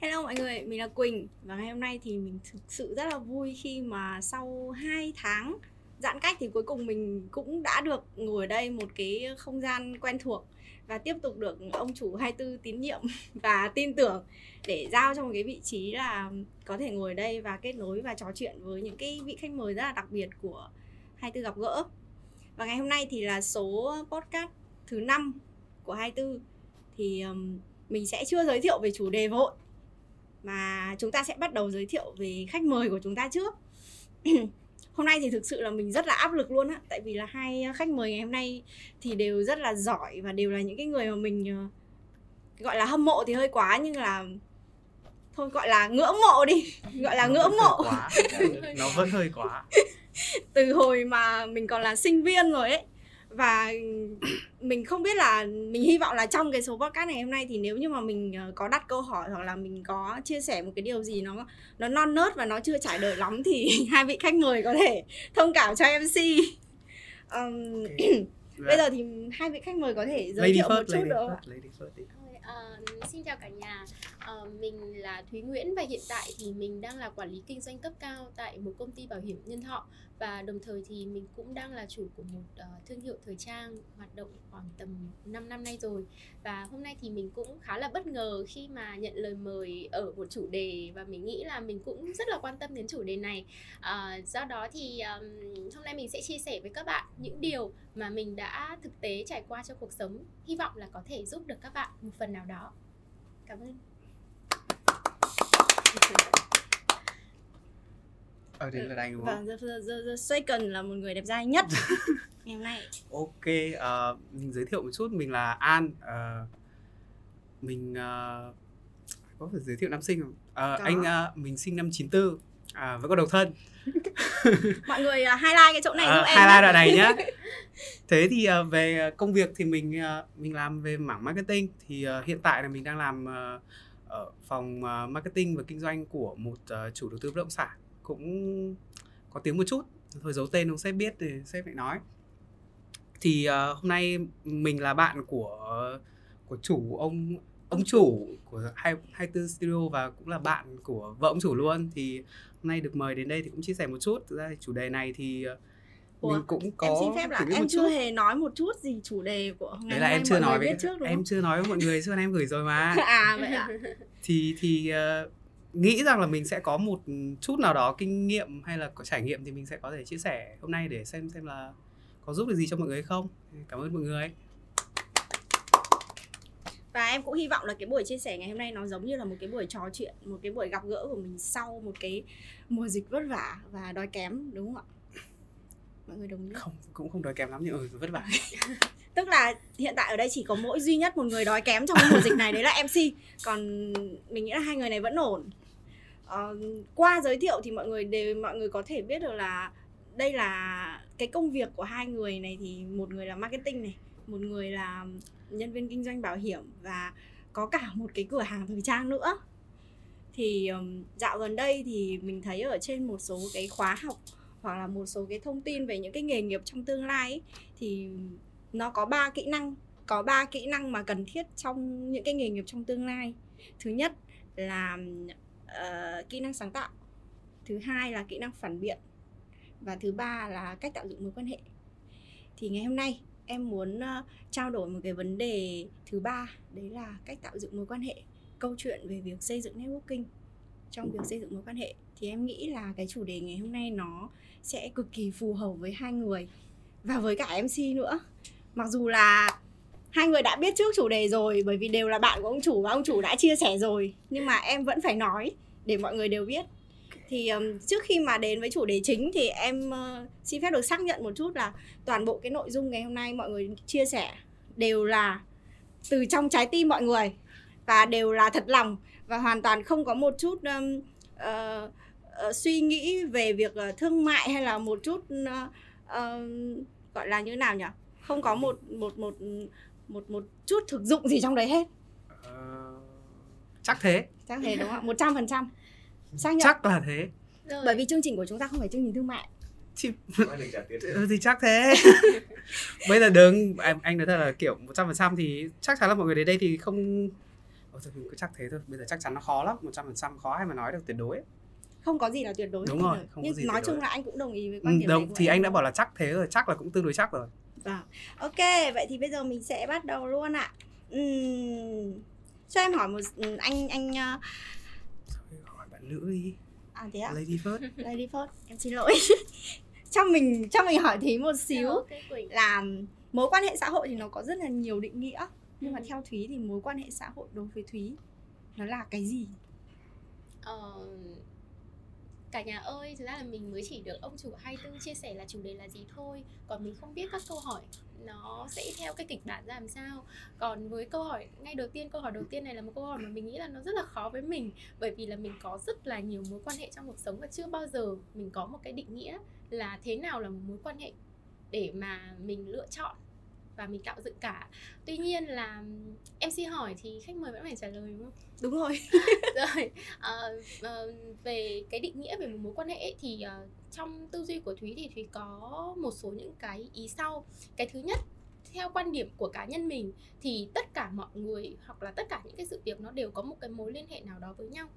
Hello mọi người, mình là Quỳnh và ngày hôm nay thì mình thực sự rất là vui khi mà sau 2 tháng giãn cách thì cuối cùng mình cũng đã được ngồi ở đây một cái không gian quen thuộc và tiếp tục được ông chủ 24 tín nhiệm và tin tưởng để giao cho một cái vị trí là có thể ngồi ở đây và kết nối và trò chuyện với những cái vị khách mời rất là đặc biệt của 24 gặp gỡ. Và ngày hôm nay thì là số podcast thứ 5 của 24 thì mình sẽ chưa giới thiệu về chủ đề vội mà chúng ta sẽ bắt đầu giới thiệu về khách mời của chúng ta trước. Hôm nay thì thực sự là mình rất là áp lực luôn á tại vì là hai khách mời ngày hôm nay thì đều rất là giỏi và đều là những cái người mà mình ờ, gọi là hâm mộ thì hơi quá nhưng là thôi gọi là ngưỡng mộ đi gọi là ngưỡng mộ. nó vẫn hơi quá. Từ hồi mà mình còn là sinh viên rồi ấy và mình không biết là mình hy vọng là trong cái số podcast này hôm nay thì nếu như mà mình ờ, có đặt câu hỏi hoặc là mình có chia sẻ một cái điều gì nó nó non nớt và nó chưa trải đời lắm thì hai vị khách mời có thể thông cảm cho MC um, okay. bây giờ thì hai vị khách mời có thể giới lady thiệu first, một chút được không. Uh, xin chào cả nhà, uh, mình là Thúy Nguyễn và hiện tại thì mình đang là quản lý kinh doanh cấp cao tại một công ty bảo hiểm nhân thọ. Và đồng thời thì mình cũng đang là chủ của một uh, thương hiệu thời trang hoạt động khoảng tầm 5 năm nay rồi. Và hôm nay thì mình cũng khá là bất ngờ khi mà nhận lời mời ở một chủ đề và mình nghĩ là mình cũng rất là quan tâm đến chủ đề này. Uh, do đó thì um, hôm nay mình sẽ chia sẻ với các bạn những điều mà mình đã thực tế trải qua trong cuộc sống. Hy vọng là có thể giúp được các bạn một phần nào đó. Cảm ơn. Ờ thì là anh đúng không? Vâng, the, the, the second là một người đẹp trai nhất ngày hôm nay. Ok, uh, mình giới thiệu một chút, mình là An. Uh, mình uh, có phải giới thiệu năm sinh không? Uh, anh uh, mình sinh năm 94 à, vẫn có độc thân mọi người uh, highlight cái chỗ này uh, highlight đoạn này nhá thế thì uh, về công việc thì mình uh, mình làm về mảng marketing thì uh, hiện tại là mình đang làm uh, ở phòng à, marketing và kinh doanh của một à, chủ đầu tư bất động sản cũng có tiếng một chút. Thôi giấu tên ông sếp biết thì sếp lại nói. Thì uh, hôm nay mình là bạn của của chủ ông ông chủ của hai hai tư studio và cũng là bạn của vợ ông chủ luôn. Thì hôm nay được mời đến đây thì cũng chia sẻ một chút. Thực ra thì chủ đề này thì uh, Ủa, mình cũng có em xin phép là em chưa chút. hề nói một chút gì chủ đề của ngày đấy là em chưa nói với trước em chưa nói với mọi người chứ em gửi rồi mà. À vậy ạ thì thì uh, nghĩ rằng là mình sẽ có một chút nào đó kinh nghiệm hay là có trải nghiệm thì mình sẽ có thể chia sẻ hôm nay để xem xem là có giúp được gì cho mọi người không. Cảm ơn mọi người. Và em cũng hy vọng là cái buổi chia sẻ ngày hôm nay nó giống như là một cái buổi trò chuyện một cái buổi gặp gỡ của mình sau một cái mùa dịch vất vả và đói kém đúng không ạ mọi người đồng ý. Không cũng không đói kém lắm nhưng ừ, vất vả. Tức là hiện tại ở đây chỉ có mỗi duy nhất một người đói kém trong mùa dịch này đấy là mc còn mình nghĩ là hai người này vẫn ổn. Uh, qua giới thiệu thì mọi người đều mọi người có thể biết được là đây là cái công việc của hai người này thì một người là marketing này một người là nhân viên kinh doanh bảo hiểm và có cả một cái cửa hàng thời trang nữa. Thì um, dạo gần đây thì mình thấy ở trên một số cái khóa học hoặc là một số cái thông tin về những cái nghề nghiệp trong tương lai ấy, thì nó có ba kỹ năng có ba kỹ năng mà cần thiết trong những cái nghề nghiệp trong tương lai. Thứ nhất là uh, kỹ năng sáng tạo thứ hai là kỹ năng phản biện và thứ ba là cách tạo dựng mối quan hệ. Thì ngày hôm nay em muốn uh, trao đổi một cái vấn đề thứ ba đấy là cách tạo dựng mối quan hệ câu chuyện về việc xây dựng networking trong việc xây dựng mối quan hệ thì em nghĩ là cái chủ đề ngày hôm nay nó sẽ cực kỳ phù hợp với hai người và với cả MC nữa. Mặc dù là hai người đã biết trước chủ đề rồi bởi vì đều là bạn của ông chủ và ông chủ đã chia sẻ rồi nhưng mà em vẫn phải nói để mọi người đều biết. Thì um, trước khi mà đến với chủ đề chính thì em uh, xin phép được xác nhận một chút là toàn bộ cái nội dung ngày hôm nay mọi người chia sẻ đều là từ trong trái tim mọi người và đều là thật lòng và hoàn toàn không có một chút um, uh, uh, suy nghĩ về việc uh, thương mại hay là một chút uh, uh, gọi là như nào nhỉ? Không có một một một một một chút thực dụng gì trong đấy hết. Uh, chắc thế. Chắc thế đúng không một trăm phần trăm. Xác nhận. Chắc là thế. Rồi. bởi vì chương trình của chúng ta không phải chương trình thương mại. Thì, ừ, thì chắc thế. Bây giờ đừng anh anh nói thật là kiểu một trăm phần trăm thì chắc chắn là mọi người đến đây thì không Ôi, thôi, mình cứ chắc thế thôi. Bây giờ chắc chắn nó khó lắm. Một trăm phần trăm khó ai mà nói được tuyệt đối. ấy. Không có gì là tuyệt đối Đúng rồi, không có nhưng gì nói chung đối. là anh cũng đồng ý với ừ, quan điểm này đâu của thì em. anh đã bảo là chắc thế rồi chắc là cũng tương đối chắc rồi Vâng. Ok, vậy thì bây giờ mình sẽ bắt đầu luôn ạ. Ừm, cho em hỏi một ừ, anh anh uh, Thôi, hỏi bạn nữ đi à thế ạ? lady first Lady first, em xin lỗi. cho mình cho mình hỏi thí một xíu là mối quan hệ xã hội thì nó có rất là nhiều định nghĩa nhưng mà theo Thúy thì mối quan hệ xã hội đối với Thúy nó là cái gì? Ờ, cả nhà ơi, thực ra là mình mới chỉ được ông chủ 24 chia sẻ là chủ đề là gì thôi. Còn mình không biết các câu hỏi nó sẽ theo cái kịch bản ra làm sao. Còn với câu hỏi, ngay đầu tiên, câu hỏi đầu tiên này là một câu hỏi mà mình nghĩ là nó rất là khó với mình. Bởi vì là mình có rất là nhiều mối quan hệ trong cuộc sống và chưa bao giờ mình có một cái định nghĩa là thế nào là một mối quan hệ để mà mình lựa chọn và mình tạo dựng cả. Tuy nhiên là mc hỏi thì khách mời vẫn phải trả lời đúng không? Đúng rồi. rồi ờ, ờ, về cái định nghĩa về một mối quan hệ ấy, thì ờ, trong tư duy của thúy thì thúy có một số những cái ý sau. Cái thứ nhất theo quan điểm của cá nhân mình thì tất cả mọi người hoặc là tất cả những cái sự việc nó đều có một cái mối liên hệ nào đó với nhau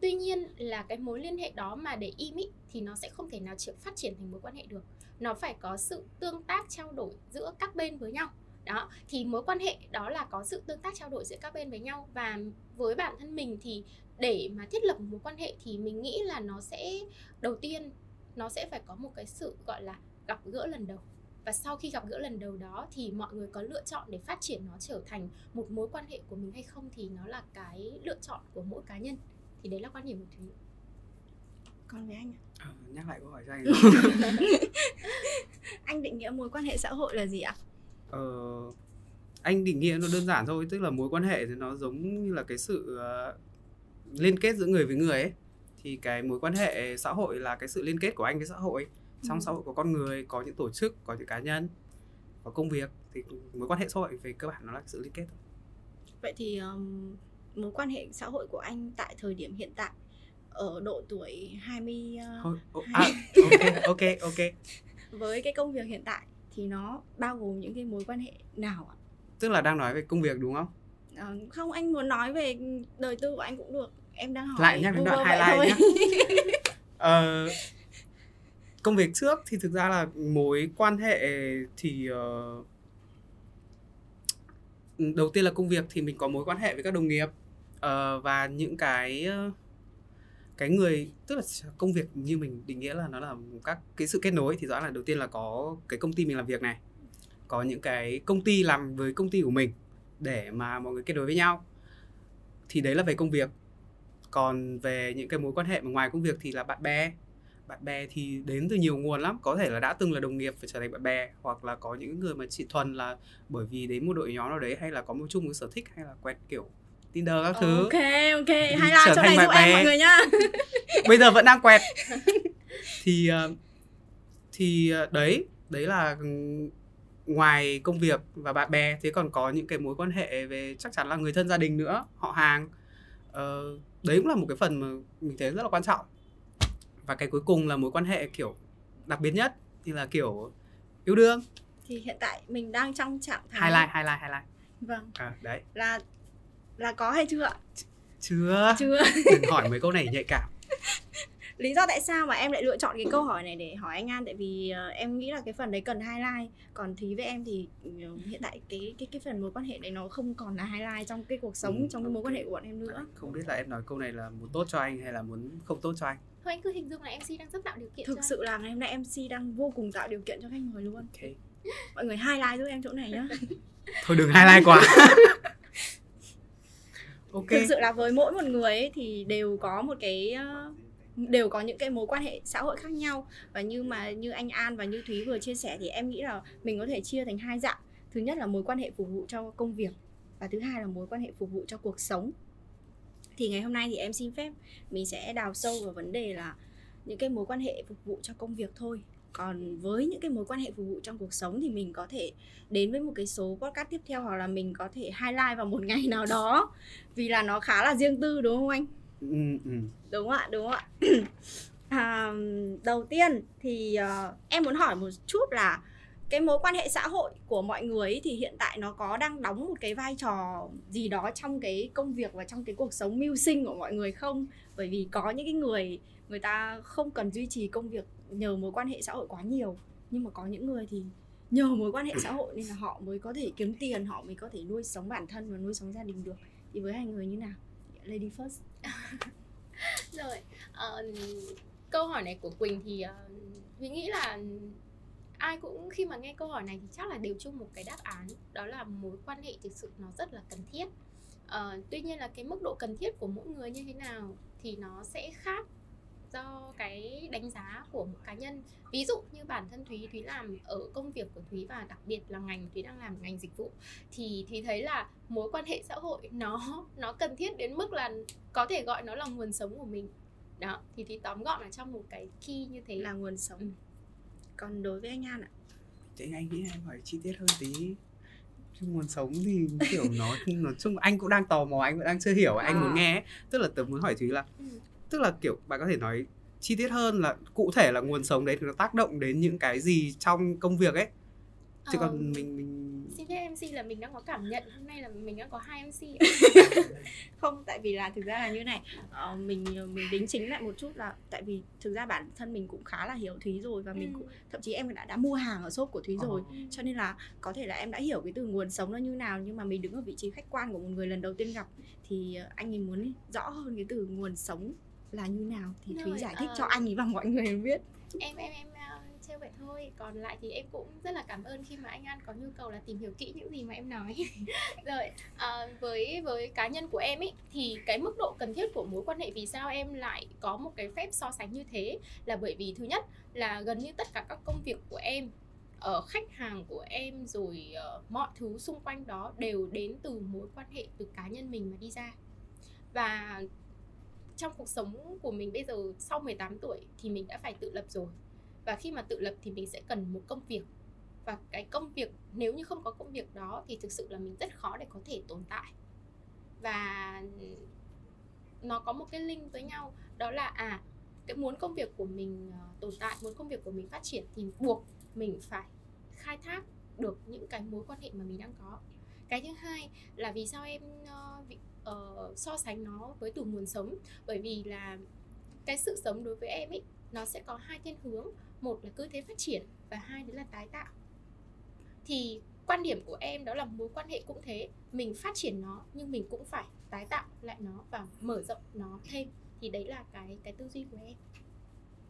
tuy nhiên là cái mối liên hệ đó mà để im ý, thì nó sẽ không thể nào chịu phát triển thành mối quan hệ được. Nó phải có sự tương tác trao đổi giữa các bên với nhau. Đó thì mối quan hệ đó là có sự tương tác trao đổi giữa các bên với nhau. Và với bản thân mình thì để mà thiết lập một mối quan hệ thì mình nghĩ là nó sẽ đầu tiên nó sẽ phải có một cái sự gọi là gặp gỡ lần đầu. Và sau khi gặp gỡ lần đầu đó thì mọi người có lựa chọn để phát triển nó trở thành một mối quan hệ của mình hay không thì nó là cái lựa chọn của mỗi cá nhân thì đấy là quan điểm của thúy Còn với anh ạ? Ờ, nhắc lại câu hỏi cho anh Anh định nghĩa mối quan hệ xã hội là gì ạ? Ờ, anh định nghĩa nó đơn giản thôi tức là mối quan hệ thì nó giống như là cái sự ờ, liên kết giữa người với người ấy thì cái mối quan hệ xã hội là cái sự liên kết của anh với xã hội trong Ừ. xã hội có con người có những tổ chức có những cá nhân có công việc thì mối quan hệ xã hội về cơ bản nó là sự liên kết thôi. Vậy thì um, mối quan hệ xã hội của anh tại thời điểm hiện tại ở độ tuổi 20 uh, Thôi, ô- à, ok ok ok với cái công việc hiện tại thì nó bao gồm những cái mối quan hệ nào ạ? tức là đang nói về công việc đúng không Ờ, không anh muốn nói về đời tư của anh cũng được. Em đang hỏi. lại nhắc đến đoạn highlight nhá Ờ, công việc trước thì thực ra là mối quan hệ thì ờ, đầu tiên là công việc thì mình có mối quan hệ với các đồng nghiệp Ờ, và những cái cái người, tức là công việc như mình định nghĩa là nó là các cái sự kết nối, thì rõ ràng là đầu tiên là có cái công ty mình làm việc này, có những cái công ty làm với công ty của mình để mà mọi người kết nối với nhau. Thì đấy là về công việc. Còn về những cái mối quan hệ mà ngoài công việc thì là bạn bè. Bạn bè thì đến từ nhiều nguồn lắm, có thể là đã từng là đồng nghiệp phải trở thành bạn bè, hoặc là có những người mà chỉ thuần là bởi vì đến một đội nhóm nào đấy, hay là có một chung một sở thích, hay là quen, kiểu Tinder các thứ. Ok ok, highlight trở chỗ này giúp em mọi người nhá. bây giờ vẫn đang quẹt. Thì ờ, thì ờ, đấy đấy là ừ, ngoài công việc và bạn bè thế còn có những cái mối quan hệ về chắc chắn là người thân gia đình nữa họ hàng. Ờ, đấy cũng là một cái phần mà mình thấy rất là quan trọng. Và cái cuối cùng là mối quan hệ kiểu đặc biệt nhất thì là kiểu yêu đương. Thì hiện tại mình đang trong trạng thái highlight highlight highlight. Vâng, à, đấy. Là là có hay chưa ạ? chưa Chưa. đừng hỏi mấy câu này nhạy cảm Lý do tại sao mà em lại lựa chọn cái câu hỏi này để hỏi anh An tại vì ờ, em nghĩ là cái phần đấy cần highlight, còn Thúy với em thì ừ, hiện tại cái cái cái phần mối quan hệ đấy nó không còn là highlight trong cái cuộc sống, Ừ, trong cái mối quan hệ của bọn em nữa. không biết là em nói câu này là muốn tốt cho anh hay là muốn không tốt cho anh thôi anh cứ hình dung là mc đang rất tạo điều kiện Thực cho sự là ngày hôm nay MC đang vô cùng tạo điều kiện cho khách mời luôn. ok Mọi người highlight giúp em chỗ này nhá. thôi đừng highlight quá okay. thực sự là với mỗi một người ấy, thì đều có một cái ờ, đều có những cái mối quan hệ xã hội khác nhau. Và như mà như anh An và như Thúy vừa chia sẻ thì em nghĩ là mình có thể chia thành hai dạng. Thứ nhất là mối quan hệ phục vụ cho công việc và thứ hai là mối quan hệ phục vụ cho cuộc sống. Thì ngày hôm nay thì em xin phép mình sẽ đào sâu vào vấn đề là những cái mối quan hệ phục vụ cho công việc thôi còn với những cái mối quan hệ phục vụ trong cuộc sống thì mình có thể đến với một cái số podcast tiếp theo hoặc là mình có thể highlight vào một ngày nào đó. Vì là nó khá là riêng tư đúng không anh? Ừ, ừ. đúng ạ đúng không ạ. À, đầu tiên thì ờ, em muốn hỏi một chút là cái mối quan hệ xã hội của mọi người ấy thì hiện tại nó có đang đóng một cái vai trò gì đó trong cái công việc và trong cái cuộc sống mưu sinh của mọi người không? Bởi vì có những cái người người ta không cần duy trì công việc nhờ mối quan hệ xã hội quá nhiều. Nhưng mà có những người thì nhờ mối quan hệ xã hội nên là họ mới có thể kiếm tiền họ mới có thể nuôi sống bản thân và nuôi sống gia đình được. Thì với hai người như nào? Lady first. Rồi uh, câu hỏi này của quỳnh thì ờ, uh, mình nghĩ là ai cũng khi mà nghe câu hỏi này thì chắc là đều chung một cái đáp án đó là mối quan hệ thực sự nó rất là cần thiết. Uh, tuy nhiên là cái mức độ cần thiết của mỗi người như thế nào thì nó sẽ khác do cái đánh giá của một cá nhân. Ví dụ như bản thân thúy thúy làm ở công việc của thúy và đặc biệt là ngành thúy đang làm ngành dịch vụ thì thúy thấy là mối quan hệ xã hội nó nó cần thiết đến mức là có thể gọi nó là nguồn sống của mình. Đó thì thúy tóm gọn ở trong một cái key như thế. Là nguồn sống. Ừ. còn đối với anh an ạ? Thì anh nghĩ em phải chi tiết hơn tí. Nguồn sống thì kiểu nó nói chung anh cũng đang tò mò anh vẫn đang chưa hiểu anh à. muốn nghe tức là tớ muốn hỏi thúy là ừ tức là kiểu bạn có thể nói chi tiết hơn là cụ thể là nguồn sống đấy thì nó tác động đến những cái gì trong công việc ấy chứ ờ, còn mình mình xin phép mc là mình đang có cảm nhận hôm nay là mình đang có hai mc không tại vì là thực ra là như này uh, mình mình đính chính lại một chút là tại vì thực ra bản thân mình cũng khá là hiểu thúy rồi và mình ừ. cũng thậm chí em đã đã mua hàng ở shop của thúy rồi ừ. cho nên là có thể là em đã hiểu cái từ nguồn sống nó như nào nhưng mà mình đứng ở vị trí khách quan của một người lần đầu tiên gặp thì ờ, anh ấy muốn rõ hơn cái từ nguồn sống là như nào thì Rồi, thúy giải thích uh, cho anh ấy và mọi người biết. Em em em uh, trêu vậy thôi. Còn lại thì em cũng rất là cảm ơn khi mà anh an có nhu cầu là tìm hiểu kỹ những gì mà em nói. Rồi uh, với với cá nhân của em ấy thì cái mức độ cần thiết của mối quan hệ vì sao em lại có một cái phép so sánh như thế là bởi vì thứ nhất là gần như tất cả các công việc của em ở khách hàng của em rồi uh, mọi thứ xung quanh đó đều đến từ mối quan hệ từ cá nhân mình mà đi ra. Và trong cuộc sống của mình bây giờ sau 18 tuổi thì mình đã phải tự lập rồi. Và khi mà tự lập thì mình sẽ cần một công việc. Và cái công việc, nếu như không có công việc đó thì thực sự là mình rất khó để có thể tồn tại. Và nó có một cái link với nhau, đó là à cái muốn công việc của mình ờ, tồn tại, muốn công việc của mình phát triển thì buộc mình phải khai thác được những cái mối quan hệ mà mình đang có. Cái thứ hai là vì sao em ờ, uh, so sánh nó với từ nguồn sống. Bởi vì là cái sự sống đối với em ấy nó sẽ có hai thiên hướng. Một là cơ thế phát triển và hai đấy là tái tạo. Thì quan điểm của em đó là mối quan hệ cũng thế. Mình phát triển nó nhưng mình cũng phải tái tạo lại nó và mở rộng nó thêm. Thì đấy là cái cái tư duy của em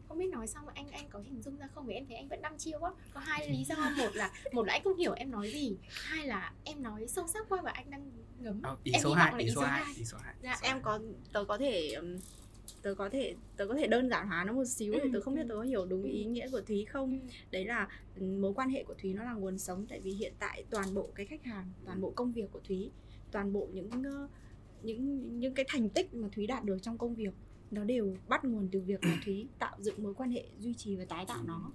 không biết nói xong mà anh anh có hình dung ra không? Vì em thấy anh vẫn đăm chiêu quá. Có hai lý do. Một là một là anh không hiểu em nói gì. Hai là em nói sâu sắc quá và anh đang ngấm. Oh, ý, em số 2, ý, ý số hai ý số hai dạ em có tớ có thể tớ có thể tớ có thể đơn giản hóa nó một xíu ừ, thì tớ không biết tớ có hiểu đúng ừ. ý nghĩa của thúy không. Ừ. đấy là mối quan hệ của thúy nó là nguồn sống tại vì hiện tại toàn bộ cái khách hàng toàn bộ công việc của thúy toàn bộ những những những cái thành tích mà thúy đạt được trong công việc nó đều bắt nguồn từ việc là thúy tạo dựng mối quan hệ duy trì và tái tạo nó.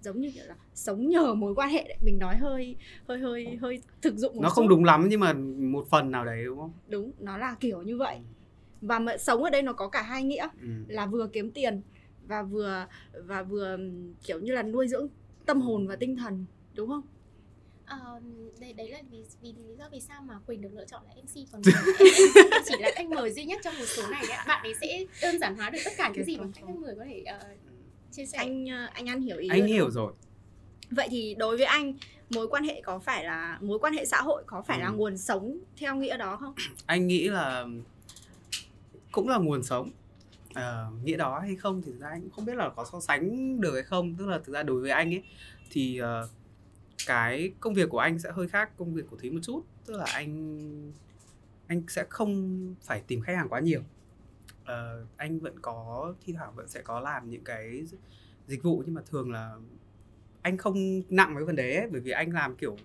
Giống như kiểu là sống nhờ mối quan hệ đấy. Mình nói hơi hơi hơi hơi thực dụng một nó không đúng lắm nhưng mà một phần nào đấy đúng không? Đúng nó là kiểu như vậy. Và mà sống ở đây nó có cả hai nghĩa. Ừ. là vừa kiếm tiền và vừa và vừa kiểu như là nuôi dưỡng tâm hồn và tinh thần đúng không Uh, đấy, đấy là vì, vì lý do vì sao mà Quỳnh được lựa chọn là MC còn em, em chỉ là khách mời duy nhất trong một số này đấy bạn ấy sẽ đơn giản hóa được tất cả những gì mà khách mời có thể uh, chia sẻ. Anh ờ, anh ăn hiểu ý anh hiểu rồi. Vậy thì đối với anh mối quan hệ có phải là mối quan hệ xã hội có phải ừ. là nguồn sống theo nghĩa đó không? Anh nghĩ là cũng là nguồn sống. Uh, nghĩa đó hay không thì thực ra anh cũng không biết là có so sánh được hay không. Tức là thực ra đối với anh ấy thì uh, cái công việc của anh sẽ hơi khác công việc của thúy một chút. Tức là anh anh sẽ không phải tìm khách hàng quá nhiều. Uh, anh vẫn có thi thoảng vẫn sẽ có làm những cái dịch vụ nhưng mà thường là anh không nặng với vấn đề ấy, bởi vì anh làm kiểu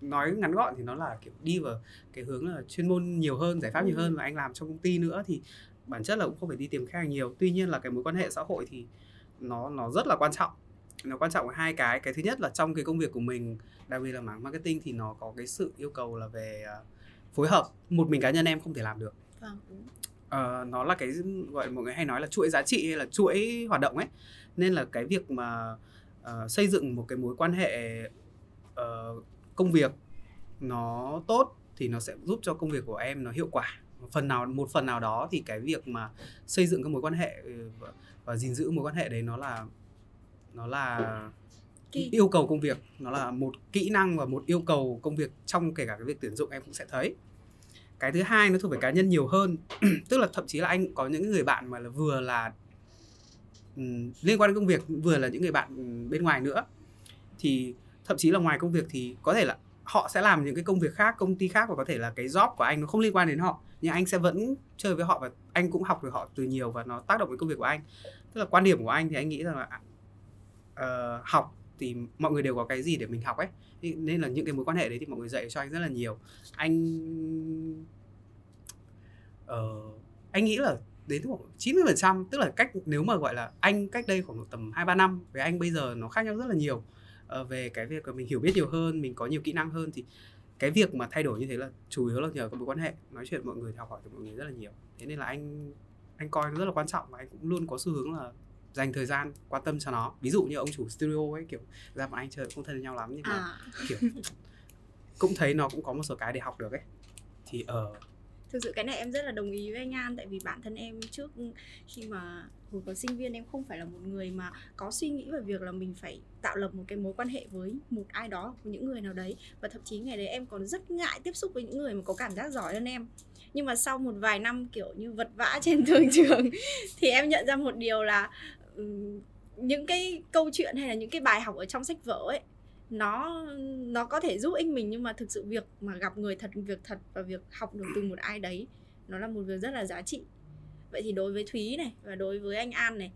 nói ngắn gọn thì nó là kiểu đi vào cái hướng là chuyên môn nhiều hơn giải pháp nhiều ừ. hơn và anh làm trong công ty nữa thì bản chất là cũng không phải đi tìm khách hàng nhiều. Tuy nhiên là cái mối quan hệ xã hội thì nó nó rất là quan trọng nó quan trọng hai cái. Cái thứ nhất là trong cái công việc của mình đặc biệt là mảng marketing thì nó có cái sự yêu cầu là về uh, phối hợp. Một mình cá nhân em không thể làm được. Vâng. uh, nó là cái gọi mọi người hay nói là chuỗi giá trị hay là chuỗi hoạt động ấy. Nên là cái việc mà uh, xây dựng một cái mối quan hệ uh, công việc nó tốt thì nó sẽ giúp cho công việc của em nó hiệu quả. Phần nào một phần nào đó thì cái việc mà xây dựng các mối quan hệ ừ, và gìn giữ mối quan hệ đấy nó là nó là Kỹ. yêu cầu công việc. Nó là một kỹ năng và một yêu cầu công việc trong kể cả cái việc tuyển dụng em cũng sẽ thấy. Cái thứ hai nó thuộc về cá nhân nhiều hơn. Tức là thậm chí là anh có những người bạn mà là vừa là um, liên quan đến công việc vừa là những người bạn bên ngoài nữa. Thì thậm chí là ngoài công việc thì có thể là họ sẽ làm những cái công việc khác công ty khác và có thể là cái job của anh nó không liên quan đến họ. Nhưng anh sẽ vẫn chơi với họ và anh cũng học được họ từ nhiều và nó tác động đến công việc của anh. Tức là quan điểm của anh thì anh nghĩ rằng là uh, học thì mọi người đều có cái gì để mình học ấy. Nên là những cái mối quan hệ đấy thì mọi người dạy cho anh rất là nhiều. Anh uh, anh nghĩ là đến khoảng 90% tức là cách nếu mà gọi là anh cách đây khoảng tầm 2 3 năm với anh bây giờ nó khác nhau rất là nhiều. Uh, về cái việc là mình hiểu biết nhiều hơn, mình có nhiều kỹ năng hơn thì cái việc mà thay đổi như thế là chủ yếu là nhờ các mối quan hệ nói chuyện mọi người học hỏi từ mọi người rất là nhiều. Thế nên là anh anh coi nó rất là quan trọng và anh cũng luôn có xu hướng là dành thời gian quan tâm cho nó. Ví dụ như ông chủ studio ấy kiểu ra bọn anh chơi không thân với nhau lắm nhưng mà à. kiểu cũng thấy nó cũng có một số cái để học được ấy. Thì ở uh, thực sự cái này em rất là đồng ý với anh An tại vì bản thân em trước khi mà hồi còn sinh viên em không phải là một người mà có suy nghĩ về việc là mình phải tạo lập một cái mối quan hệ với một ai đó với những người nào đấy. Và thậm chí ngày đấy em còn rất ngại tiếp xúc với những người mà có cảm giác giỏi hơn em. Nhưng mà sau một vài năm kiểu như vật vã trên thương trường thì em nhận ra một điều là những cái câu chuyện hay là những cái bài học ở trong sách vở ấy nó nó có thể giúp ích mình nhưng mà thực sự việc mà gặp người thật việc thật và việc học được từ một ai đấy nó là một việc rất là giá trị. Vậy thì đối với thúy này và đối với anh an này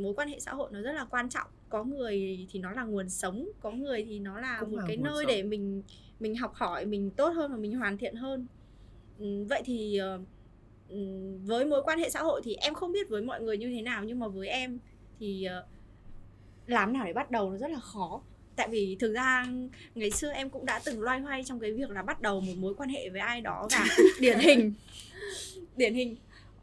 mối quan hệ xã hội nó rất là quan trọng. Có người thì nó là nguồn sống có người thì nó là Cũng một là cái nơi sống. để mình mình học hỏi mình tốt hơn và mình hoàn thiện hơn. Vậy thì ờ, với mối quan hệ xã hội thì em không biết với mọi người như thế nào nhưng mà với em thì uh, làm nào để bắt đầu nó rất là khó. Tại vì thực ra ngày xưa em cũng đã từng loay hoay trong cái việc là bắt đầu một mối quan hệ với ai đó và điển hình. Điển hình.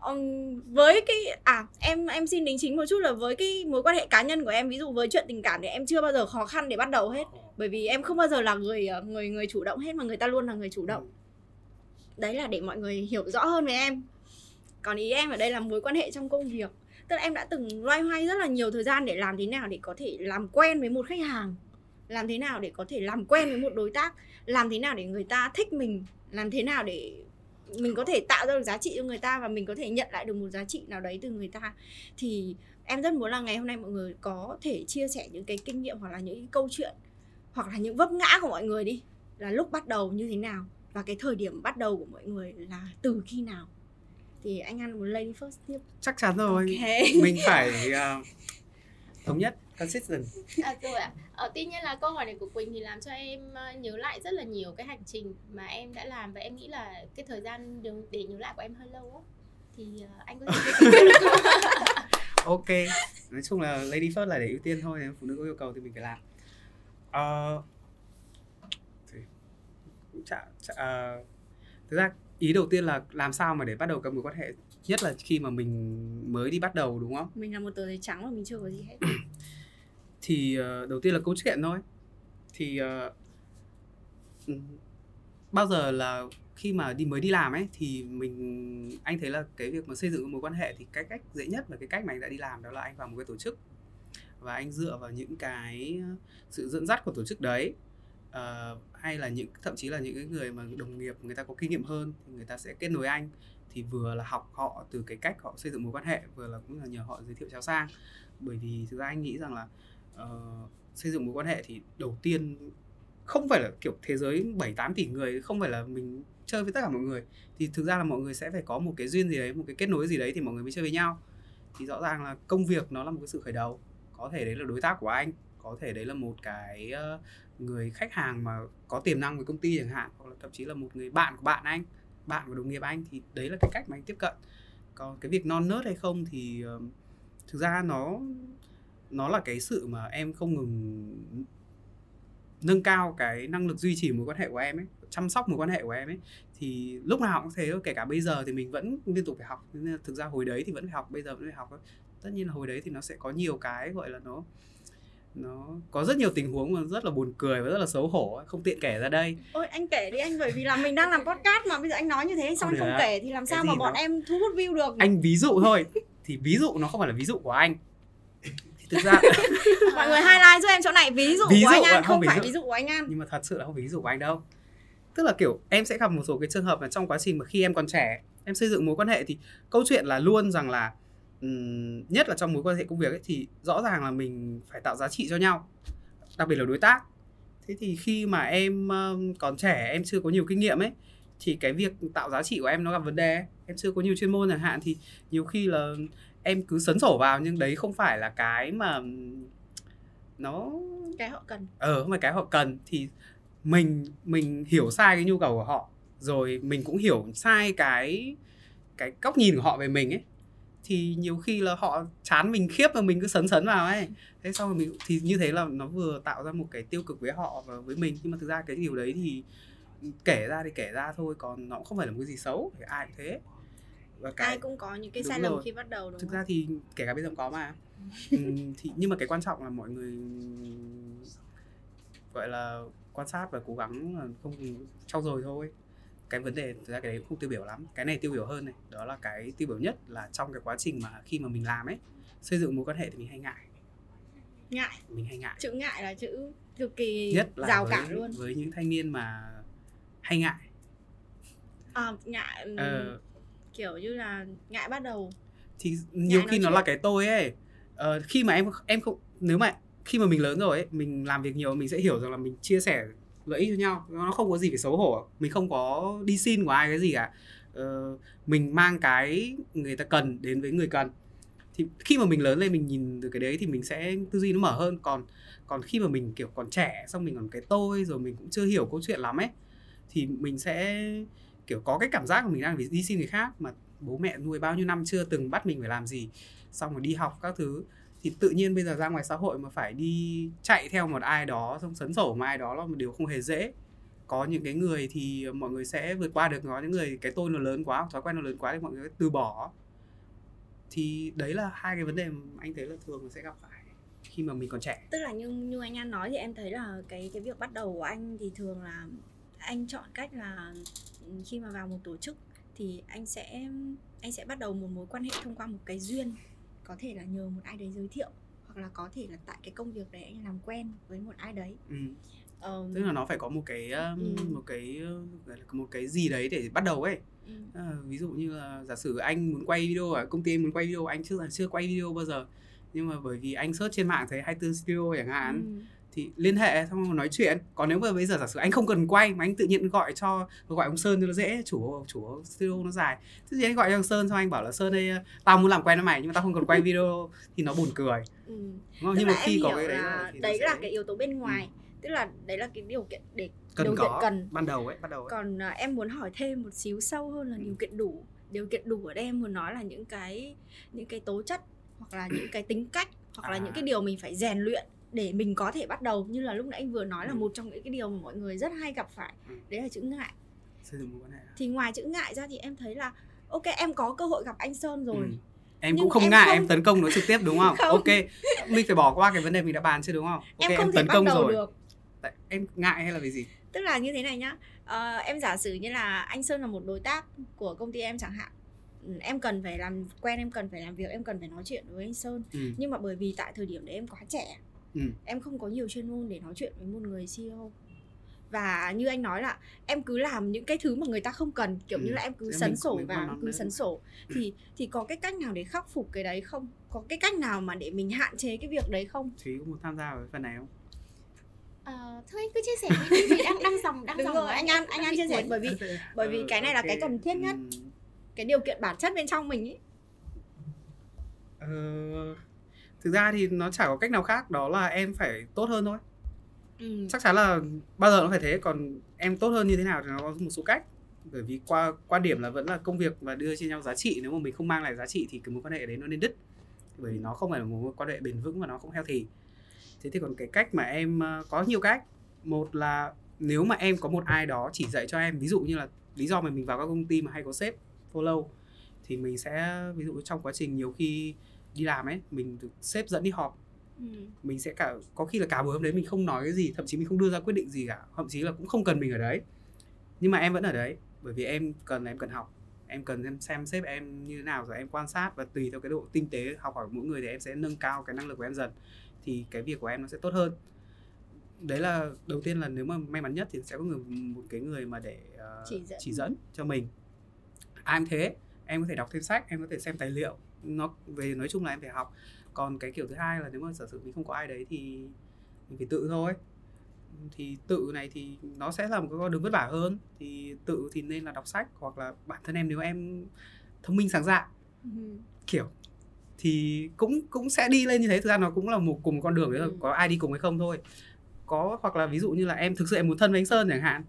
Um, với cái à em em xin đính chính một chút là với cái mối quan hệ cá nhân của em ví dụ với chuyện tình cảm thì em chưa bao giờ khó khăn để bắt đầu hết. Bởi vì em không bao giờ là người ờ, người người chủ động hết mà người ta luôn là người chủ động. Đấy là để mọi người hiểu rõ hơn về em còn ý em ở đây là mối quan hệ trong công việc. Tức là em đã từng loay hoay rất là nhiều thời gian để làm thế nào để có thể làm quen với một khách hàng. Làm thế nào để có thể làm quen với một đối tác. Làm thế nào để người ta thích mình. Làm thế nào để mình có thể tạo ra được giá trị cho người ta và mình có thể nhận lại được một giá trị nào đấy từ người ta. Thì em rất muốn là ngày hôm nay mọi người có thể chia sẻ những cái kinh nghiệm hoặc là những cái câu chuyện hoặc là những vấp ngã của mọi người đi. Là lúc bắt đầu như thế nào và cái thời điểm bắt đầu của mọi người là từ khi nào thì anh ăn một lady first tiếp chắc chắn rồi. Okay. mình phải uh, thống nhất consistent. À, rồi ạ. À. tuy nhiên là câu hỏi này của quỳnh thì làm cho em uh, nhớ lại rất là nhiều cái hành trình mà em đã làm và em nghĩ là cái thời gian để nhớ lại của em hơi lâu á. Thì uh, anh có thể ok. Nói chung là lady first là để ưu tiên thôi nếu phụ nữ có yêu cầu thì mình phải làm. Uh, chả, chả, uh, thực ra ý đầu tiên là làm sao mà để bắt đầu các mối quan hệ nhất là khi mà mình mới đi bắt đầu đúng không? Mình là một tờ giấy trắng mà mình chưa có gì hết. Thì uh, đầu tiên là câu chuyện thôi. Thì uh, bao giờ là khi mà đi mới đi làm ấy thì mình anh thấy là cái việc mà xây dựng mối quan hệ thì cái cách dễ nhất và cái cách mà anh đã đi làm đó là anh vào một cái tổ chức và anh dựa vào những cái sự dẫn dắt của tổ chức đấy uh, hay là những thậm chí là những cái người mà đồng nghiệp người ta có kinh nghiệm hơn thì người ta sẽ kết nối anh. Thì vừa là học họ từ cái cách họ xây dựng mối quan hệ vừa là cũng là nhờ họ giới thiệu cháu sang. Bởi vì thực ra anh nghĩ rằng là uh, xây dựng mối quan hệ thì đầu tiên không phải là kiểu thế giới 7 8 tỷ người không phải là mình chơi với tất cả mọi người. Thì thực ra là mọi người sẽ phải có một cái duyên gì đấy một cái kết nối gì đấy thì mọi người mới chơi với nhau. Thì rõ ràng là công việc nó là một cái sự khởi đầu có thể đấy là đối tác của anh có thể đấy là một cái ờ, người khách hàng mà có tiềm năng với công ty chẳng hạn, hoặc là thậm chí là một người bạn của bạn anh, bạn của đồng nghiệp anh, thì đấy là cái cách mà anh tiếp cận. Còn cái việc non nớt hay không thì ờ, thực ra nó nó là cái sự mà em không ngừng nâng cao cái năng lực duy trì mối quan hệ của em ấy, chăm sóc mối quan hệ của em ấy, thì lúc nào cũng thế kể cả bây giờ thì mình vẫn liên tục phải học, nên thực ra hồi đấy thì vẫn phải học, bây giờ vẫn phải học tất nhiên là hồi đấy thì nó sẽ có nhiều cái, gọi là, nó nó có rất nhiều tình huống mà rất là buồn cười và rất là xấu hổ không tiện kể ra đây. Ôi anh kể đi anh bởi vì là mình đang làm podcast mà bây giờ anh nói như thế xong Không anh không kể thì làm sao mà bọn nó- em thu hút view được anh ví dụ thôi. Thì ví dụ nó không phải là ví dụ của anh. Thì thực ra mọi người highlight giúp em chỗ này ví dụ Ví của dụ anh ạ, An không không phải dụ. ví dụ của anh An. Nhưng mà thật sự là không phải ví dụ của anh đâu. Tức là kiểu em sẽ gặp một số cái trường hợp là trong quá trình mà khi em còn trẻ em xây dựng mối quan hệ thì câu chuyện là luôn rằng là nhất là trong mối quan hệ công việc ấy thì rõ ràng là mình phải tạo giá trị cho nhau đặc biệt là đối tác. Thế thì khi mà em còn trẻ em chưa có nhiều kinh nghiệm ấy thì cái việc tạo giá trị của em nó gặp vấn đề em chưa có nhiều chuyên môn chẳng hạn thì nhiều khi là em cứ sấn sổ vào nhưng đấy không phải là cái mà nó cái họ cần. Ờ không phải cái họ cần. Thì mình mình hiểu sai cái nhu cầu của họ rồi mình cũng hiểu sai cái cái góc nhìn của họ về mình ấy thì nhiều khi là họ chán mình khiếp và mình cứ sấn sấn vào ấy. Thế xong rồi mình thì như thế là nó vừa tạo ra một cái tiêu cực với họ và với mình. Nhưng mà thực ra cái điều đấy thì kể ra thì kể ra thôi còn nó cũng không phải là một cái gì xấu thì ai cũng thế. Và cái ai cũng có những cái Đúng sai lầm rồi. khi bắt đầu đúng thực không? ra thì kể cả bây giờ cũng có mà. Thì nhưng mà cái quan trọng là mọi người gọi là quan sát và cố gắng là không trau dồi thôi cái vấn đề thực ra cái đấy cũng không tiêu biểu lắm. Cái này tiêu biểu hơn này đó là cái tiêu biểu nhất là trong cái quá trình mà khi mà mình làm ấy xây dựng mối quan hệ thì mình hay ngại. Ngại? Mình hay ngại. Chữ ngại là chữ cực kỳ nhất là rào với, cản luôn. với những thanh niên mà hay ngại. À, ngại ừm, Ờ, kiểu như là ngại bắt đầu. Thì nhiều khi nó chuyện. là cái tôi ấy. Ờ, khi mà em em không nếu mà khi mà mình lớn rồi ấy mình làm việc nhiều mình sẽ hiểu rằng là mình chia sẻ lợi ích cho nhau. Nó không có gì phải xấu hổ. Mình không có đi xin của ai cái gì cả. Ờ, mình mang cái người ta cần đến với người cần. Thì khi mà mình lớn lên mình nhìn từ cái đấy thì mình sẽ tư duy nó mở hơn. Còn còn khi mà mình kiểu còn trẻ xong mình còn cái tôi rồi mình cũng chưa hiểu câu chuyện lắm ấy thì mình sẽ kiểu có cái cảm giác của mình đang phải đi xin người khác. Mà bố mẹ nuôi bao nhiêu năm chưa từng bắt mình phải làm gì. Xong rồi đi học các thứ thì tự nhiên bây giờ ra ngoài xã hội mà phải đi chạy theo một ai đó, xong sấn sổ một ai đó là một điều không hề dễ. Có những cái người thì mọi người sẽ vượt qua được, có những người cái tôi nó lớn quá, thói quen nó lớn quá thì mọi người từ bỏ. Thì đấy là hai cái vấn đề mà anh thấy là thường sẽ gặp phải khi mà mình còn trẻ. Tức là như như anh An nói thì em thấy là cái cái việc bắt đầu của anh thì thường là anh chọn cách là ừ, khi mà vào một tổ chức thì anh sẽ anh sẽ bắt đầu một mối quan hệ thông qua một cái duyên có thể là nhờ một ai đấy giới thiệu hoặc là có thể là tại cái công việc đấy anh làm quen với một ai đấy ừ. Ờ, tức là nó phải có một cái um, Ừ. một cái một cái gì đấy để bắt đầu ấy ừ. À, ví dụ như là giả sử anh muốn quay video ở công ty muốn quay video anh chưa chưa quay video bao giờ nhưng mà bởi vì anh search trên mạng thấy 24 studio chẳng hạn Ừ. thì liên hệ xong rồi nói chuyện. Còn nếu mà bây giờ giả sử anh không cần quay mà anh tự nhiên gọi cho gọi ông Sơn cho nó dễ chủ chủ studio nó dài. Thế thì anh gọi cho ông Sơn xong anh bảo là Sơn đây tao muốn làm quen với mày nhưng mà tao không cần quay video thì nó buồn cười. Ừ. đúng nhưng là mà khi có cái đấy là đấy sẽ là cái yếu tố bên ngoài. Tức là đấy là cái điều kiện để cần điều kiện có cần. ban đầu ấy bắt đầu ấy. còn à, em muốn hỏi thêm một xíu sâu hơn là điều kiện đủ. Điều kiện đủ ở đây em muốn nói là những cái những cái tố chất hoặc là những cái tính cách hoặc là À. những cái điều mình phải rèn luyện để mình có thể bắt đầu như là lúc nãy anh vừa nói là Ừ. một trong những cái điều mà mọi người rất hay gặp phải Ừ. đấy là chữ ngại xây dựng mối quan hệ thì ngoài chữ ngại ra thì em thấy là ok em có cơ hội gặp anh sơn rồi Ừ. em Nhưng cũng không em ngại không- em tấn công nó trực tiếp đúng không? Không. ok mình phải bỏ qua cái vấn đề mình đã bàn chưa đúng không ok em không thể tấn công rồi được Tại em ngại hay là vì gì tức là như thế này nhá Ờ, em giả sử như là anh sơn là một đối tác của công ty em chẳng hạn Ừ, em cần phải làm quen em cần phải làm việc em cần phải nói chuyện với anh sơn ừ. nhưng mà bởi vì tại thời điểm đấy em quá trẻ Ừ. em không có nhiều chuyên môn để nói chuyện với một người CEO và như anh nói là em cứ làm những cái thứ mà người ta không cần kiểu Ừ. như là em cứ Thế sấn mình- sổ nói cứ nữa. sấn sổ thì thì có cái cách nào để khắc phục cái đấy không có cái cách nào mà để mình hạn chế cái việc đấy không thúy có muốn tham gia vào cái phần này không Ờ, thôi anh cứ chia sẻ đi vì đang đang dòng đang đúng dòng rồi anh an anh an chia sẻ bởi vì bởi vì cái này là cái cần thiết nhất. Ừ. cái điều kiện bản chất bên trong mình ý Ờ, thực ra thì nó chả có cách nào khác đó là em phải tốt hơn thôi. Ừ. chắc chắn là bao giờ nó phải thế còn em tốt hơn như thế nào thì nó có một số cách. Bởi vì qua quan điểm là vẫn là công việc và đưa cho nhau giá trị nếu mà mình không mang lại giá trị thì cái mối quan hệ đấy nó nên đứt. Bởi vì nó không phải là một mối quan hệ bền vững và nó không healthy. Thế thì còn cái cách mà em ờ, có nhiều cách. Một là nếu mà em có một ai đó chỉ dạy cho em ví dụ như là lý do mà mình vào các công ty mà hay có sếp follow thì mình sẽ ví dụ trong quá trình nhiều khi đi làm ấy mình được sếp dẫn đi họp. Ừ. mình sẽ cả có khi là cả buổi hôm đấy mình không nói cái gì thậm chí mình không đưa ra quyết định gì cả thậm chí là cũng không cần mình ở đấy. Nhưng mà em vẫn ở đấy bởi vì em cần em cần học. Em cần xem xem sếp em như thế nào rồi em quan sát và tùy theo cái độ tinh tế học hỏi mỗi người thì em sẽ nâng cao cái năng lực của em dần thì cái việc của em nó sẽ tốt hơn. Đấy là đầu tiên là nếu mà may mắn nhất thì sẽ có người một cái người mà để uh, Chỉ dẫn. chỉ dẫn cho mình. Ai cũng thế em có thể đọc thêm sách em có thể xem tài liệu nó về nói chung là em phải học. Còn cái kiểu thứ hai là nếu mà giả sử mình không có ai đấy thì mình phải tự thôi. Thì tự này thì nó sẽ là một cái con đường vất vả hơn. Thì tự thì nên là đọc sách hoặc là bản thân em nếu em thông minh sáng dạ. Ừ. kiểu thì cũng cũng sẽ đi lên như thế. Thực ra nó cũng là một cùng con đường đấy Ừ. có ai đi cùng hay không thôi. Có hoặc là ví dụ như là em thực sự em muốn thân với anh sơn chẳng hạn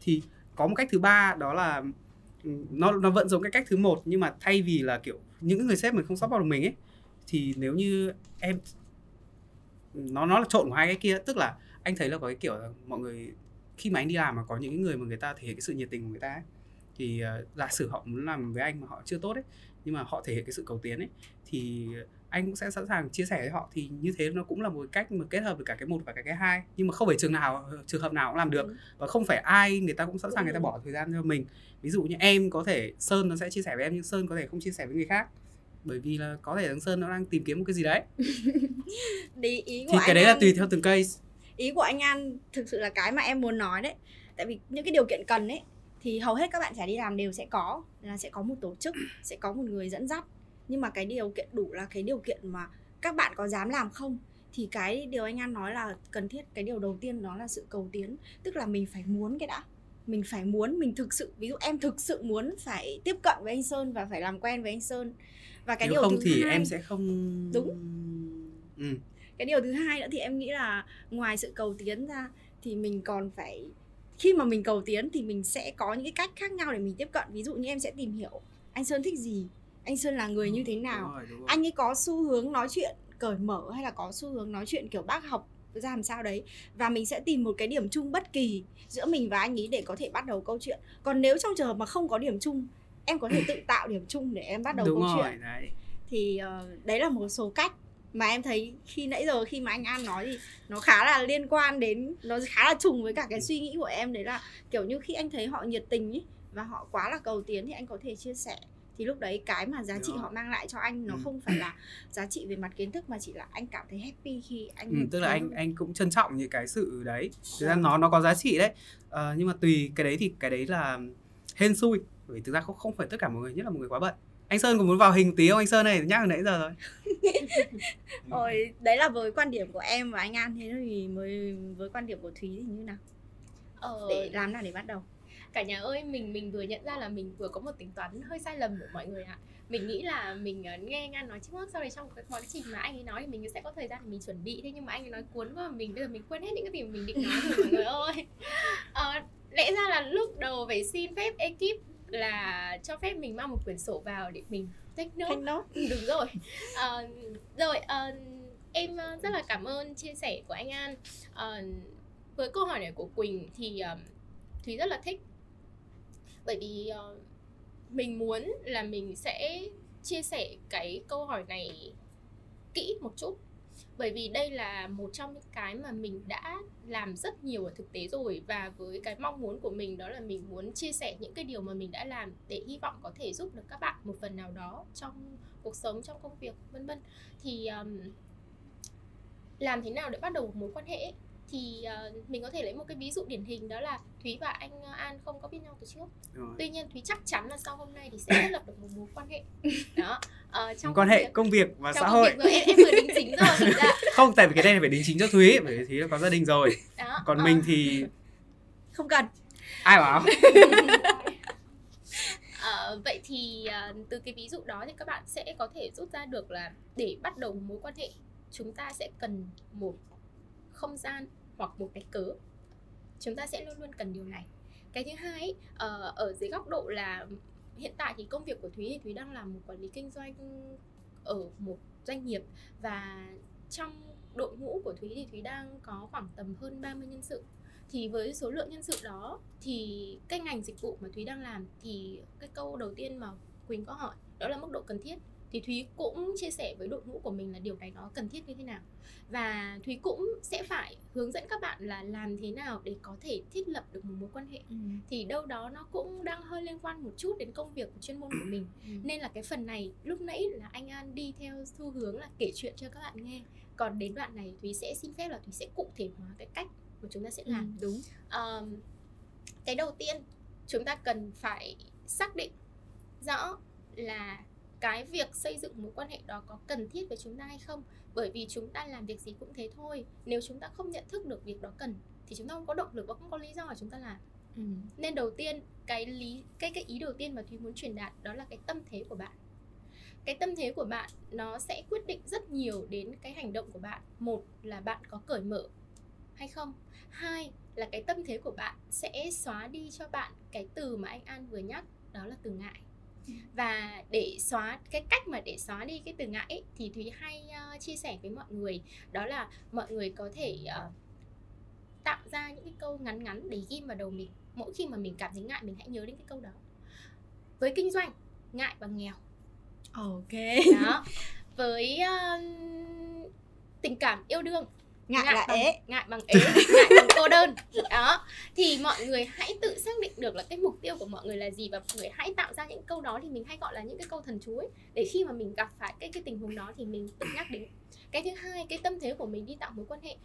thì có một cách thứ ba đó là ừ, nó nó vẫn giống cái cách thứ một nhưng mà thay vì là kiểu những người sếp mình không support được mình ấy thì nếu như em nó nó là trộn của hai cái kia tức là anh thấy là có cái kiểu là mọi người khi mà anh đi làm mà có những người mà người ta thể hiện cái sự nhiệt tình của người ta ấy, thì uh, giả sử họ muốn làm với anh mà họ chưa tốt ấy nhưng mà họ thể hiện cái sự cầu tiến ấy thì anh cũng sẽ sẵn sàng chia sẻ với họ thì như thế nó cũng là một cách mà kết hợp được cả cái một và cả cái hai. Nhưng mà không phải trường nào trường hợp nào cũng làm được. Đúng. và không phải ai người ta cũng sẵn sàng người ta Đúng. bỏ thời gian cho mình. Ví dụ như em có thể sơn nó sẽ chia sẻ với em nhưng sơn có thể không chia sẻ với người khác. Bởi vì là có thể thằng sơn nó đang tìm kiếm một cái gì đấy. Đi ý của thì anh cái đấy là tùy theo từng case. Ý của anh An thực sự là cái mà em muốn nói đấy. Tại vì những cái điều kiện cần ấy thì hầu hết các bạn trẻ đi làm đều sẽ có là sẽ có một tổ chức sẽ có một người dẫn dắt nhưng mà cái điều kiện đủ là cái điều kiện mà các bạn có dám làm không? Thì cái điều anh An nói là cần thiết cái điều đầu tiên đó là sự cầu tiến. Tức là mình phải muốn cái đã. Mình phải muốn mình thực sự ví dụ em thực sự muốn phải tiếp cận với anh Sơn và phải làm quen với anh Sơn. Và cái nếu điều không thứ thì hai, em sẽ không Đúng. ừ. cái điều thứ hai nữa thì em nghĩ là ngoài sự cầu tiến ra thì mình còn phải khi mà mình cầu tiến thì mình sẽ có những cái cách khác nhau để mình tiếp cận. Ví dụ như em sẽ tìm hiểu anh sơn thích gì anh sơn là người như thế nào? Đúng rồi, đúng rồi. anh ấy có xu hướng nói chuyện cởi mở hay là có xu hướng nói chuyện kiểu bác học ra làm sao đấy? Và mình sẽ tìm một cái điểm chung bất kỳ giữa mình và anh ấy để có thể bắt đầu câu chuyện. Còn nếu trong trường hợp mà không có điểm chung em có thể tự tạo điểm chung để em bắt đầu đúng câu rồi chuyện. đấy. Thì ờ, đấy là một số cách mà em thấy khi nãy giờ khi mà anh An nói thì nó khá là liên quan đến nó khá là trùng với cả cái suy nghĩ của em. Đấy là kiểu như khi anh thấy họ nhiệt tình ý, và họ quá là cầu tiến thì anh có thể chia sẻ thì lúc đấy cái mà giá trị họ mang lại cho anh nó Ừ. không phải là giá trị về mặt kiến thức mà chỉ là anh cảm thấy happy khi anh Ừ, tức là anh anh cũng trân trọng những cái sự đấy. Thực ra Vâng. nó nó có giá trị đấy. Ờ, nhưng mà tùy cái đấy thì cái đấy là hên xui. Bởi vì thực ra không không phải tất cả mọi người nhất là một người quá bận. Anh sơn có muốn vào hình tí không? Anh sơn này nhắc từ nãy giờ rồi. Ôi, đấy là với quan điểm của em và anh An thế thì mới với quan điểm của Thúy thì như nào? Ờ, để làm nào để bắt đầu cả nhà ơi mình mình vừa nhận ra là mình vừa có một tính toán hơi sai lầm của mọi người ạ. Mình nghĩ là mình ờ, nghe anh An nói trước sau đấy trong cái quá trình mà anh ấy nói thì mình sẽ có thời gian để mình chuẩn bị. Thế nhưng mà anh ấy nói cuốn quá mà mình bây giờ mình quên hết những cái gì mà mình định nói rồi mọi người ơi. Ờ, lẽ ra là lúc đầu phải xin phép ekip là cho phép mình mang một quyển sổ vào để mình take note. Nốt Ừ, đúng rồi. Ờ, rồi ờ, em rất là cảm ơn chia sẻ của anh An. Ờ, với câu hỏi này của Quỳnh thì ờ, Thúy rất là thích bởi vì uh, mình muốn là mình sẽ chia sẻ cái câu hỏi này kỹ một chút. Bởi vì đây là một trong những cái mà mình đã làm rất nhiều ở thực tế rồi. Và với cái mong muốn của mình đó là mình muốn chia sẻ những cái điều mà mình đã làm để hy vọng có thể giúp được các bạn một phần nào đó trong cuộc sống trong công việc vân vân. Thì um, làm thế nào để bắt đầu một mối quan hệ? Thì uh, mình có thể lấy một cái ví dụ điển hình đó là Thúy và anh uh, An không có biết nhau từ trước. Rồi. tuy nhiên Thúy chắc chắn là sau hôm nay thì sẽ thiết lập được một mối quan hệ. Đó ờ, trong quan công hệ việc- công việc và trong xã công hội. việc rồi em, em vừa đính chính rồi ra không tại vì cái này là phải đính chính cho thúy bởi vì thúy đã có gia đình rồi. Đó còn ờ, mình thì không cần. Ai bảo? Ờ, vậy thì ờ, từ cái ví dụ đó thì các bạn sẽ có thể rút ra được là để bắt đầu một mối quan hệ chúng ta sẽ cần một không gian hoặc một cái cớ. Chúng ta sẽ luôn luôn cần điều này. Cái thứ hai ấy, ờ, ở dưới góc độ là hiện tại thì công việc của thúy thì thúy đang làm một quản lý kinh doanh ở một doanh nghiệp và trong đội ngũ của thúy thì thúy đang có khoảng tầm hơn 30 nhân sự. Thì với số lượng nhân sự đó thì cái ngành dịch vụ mà thúy đang làm thì cái câu đầu tiên mà quỳnh có hỏi đó là mức độ cần thiết thì thúy cũng chia sẻ với đội ngũ của mình là điều này nó cần thiết như thế nào. Và thúy cũng sẽ phải hướng dẫn các bạn là làm thế nào để có thể thiết lập được một mối quan hệ. Ừ. thì đâu đó nó cũng đang hơi liên quan một chút đến công việc chuyên môn của mình. Ừ. nên là cái phần này lúc nãy là anh an đi theo xu hướng là kể chuyện cho các bạn nghe. Còn đến đoạn này thúy sẽ xin phép là thúy sẽ cụ thể hóa cái cách mà chúng ta sẽ làm. ừ, đúng. Um, cái đầu tiên chúng ta cần phải xác định rõ là cái việc xây dựng mối quan hệ đó có cần thiết với chúng ta hay không? Bởi vì chúng ta làm việc gì cũng thế thôi. Nếu chúng ta không nhận thức được việc đó cần thì chúng ta không có động lực và không có lý do mà chúng ta làm. Ừ. nên đầu tiên cái lý cái cái ý đầu tiên mà thúy muốn truyền đạt đó là cái tâm thế của bạn. Cái tâm thế của bạn nó sẽ quyết định rất nhiều đến cái hành động của bạn. Một là bạn có cởi mở hay không? Hai là cái tâm thế của bạn sẽ xóa đi cho bạn cái từ mà anh an vừa nhắc đó là từ ngại và để xóa cái cách mà để xóa đi cái từ ngại ấy, thì thúy hay uh, chia sẻ với mọi người. Đó là mọi người có thể uh, tạo ra những cái câu ngắn ngắn để ghim vào đầu mình. Mỗi khi mà mình cảm thấy ngại mình hãy nhớ đến cái câu đó. Với kinh doanh ngại bằng nghèo. Ok. Đó. Với uh, tình cảm yêu đương ngại, ngại là bằng, ế. ngại bằng ế ngại bằng cô đơn. Đó thì mọi người hãy tự xác định được là cái mục tiêu của mọi người là gì và mọi người hãy tạo ra những câu đó thì mình hay gọi là những cái câu thần chú ấy. Để khi mà mình gặp phải cái cái tình huống đó thì mình tự nhắc đến. Cái thứ hai cái tâm thế của mình đi tạo mối quan hệ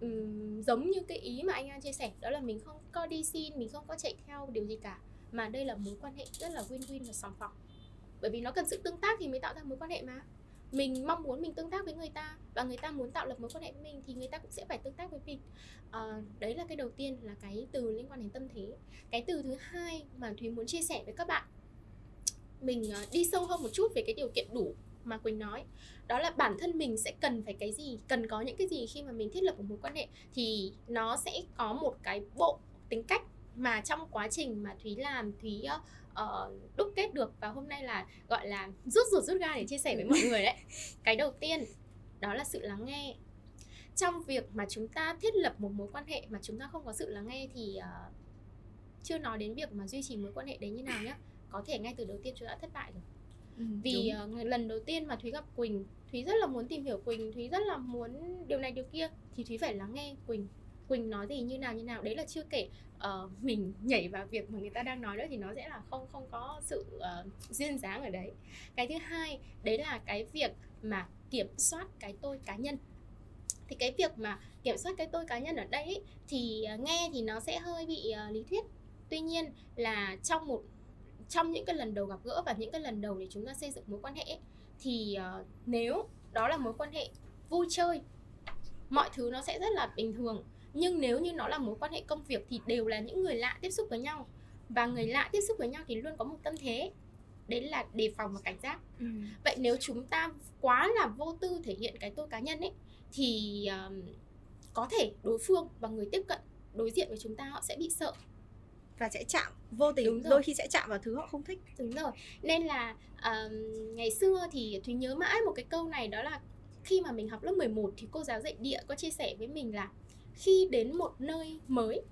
um, giống như cái ý mà anh An chia sẻ đó là mình không có đi xin mình không có chạy theo điều gì cả. Mà đây là mối quan hệ rất là win-win và sòng phẳng. Bởi vì nó cần sự tương tác thì mới tạo ra mối quan hệ mà mình mong muốn mình tương tác với người ta và người ta muốn tạo lập mối quan hệ với mình thì người ta cũng sẽ phải tương tác với mình. À, đấy là cái đầu tiên là cái từ liên quan đến tâm thế. Cái từ thứ hai mà thúy muốn chia sẻ với các bạn mình ờ, đi sâu hơn một chút về cái điều kiện đủ mà quỳnh nói đó là bản thân mình sẽ cần phải cái gì cần có những cái gì khi mà mình thiết lập một mối quan hệ thì nó sẽ có một cái bộ tính cách mà trong quá trình mà thúy làm thúy uh, đúc kết được và hôm nay là gọi là rút ruột rút ga để chia sẻ với mọi người đấy. Cái đầu tiên đó là sự lắng nghe. Trong việc mà chúng ta thiết lập một mối quan hệ mà chúng ta không có sự lắng nghe thì uh, chưa nói đến việc mà duy trì mối quan hệ đấy như nào nhé có thể ngay từ đầu tiên chúng đã thất bại rồi. Ừ, vì uh, lần đầu tiên mà thúy gặp quỳnh thúy rất là muốn tìm hiểu quỳnh thúy rất là muốn điều này điều kia thì thúy phải lắng nghe quỳnh quỳnh nói gì như nào như nào. Đấy là chưa kể uh, mình nhảy vào việc mà người ta đang nói đó thì nó sẽ là không không có sự uh, duyên dáng ở đấy. Cái thứ hai đấy là cái việc mà kiểm soát cái tôi cá nhân. Thì cái việc mà kiểm soát cái tôi cá nhân ở đây ý, thì ờ, nghe thì nó sẽ hơi bị uh, lý thuyết. Tuy nhiên là trong một trong những cái lần đầu gặp gỡ và những cái lần đầu để chúng ta xây dựng mối quan hệ ấy, thì uh, nếu đó là mối quan hệ vui chơi mọi thứ nó sẽ rất là bình thường nhưng nếu như nó là mối quan hệ công việc thì đều là những người lạ tiếp xúc với nhau. Và người lạ tiếp xúc với nhau thì luôn có một tâm thế. Đấy là đề phòng và cảnh giác. Ừ. vậy nếu chúng ta quá là vô tư thể hiện cái tôi cá nhân ấy thì um, có thể đối phương và người tiếp cận đối diện với chúng ta họ sẽ bị sợ. Và sẽ chạm vô tình đôi khi sẽ chạm vào thứ họ không thích. Đúng rồi. Nên là um, ngày xưa thì thúy nhớ mãi một cái câu này đó là khi mà mình học lớp 11 thì cô giáo dạy địa có chia sẻ với mình là khi đến một nơi mới.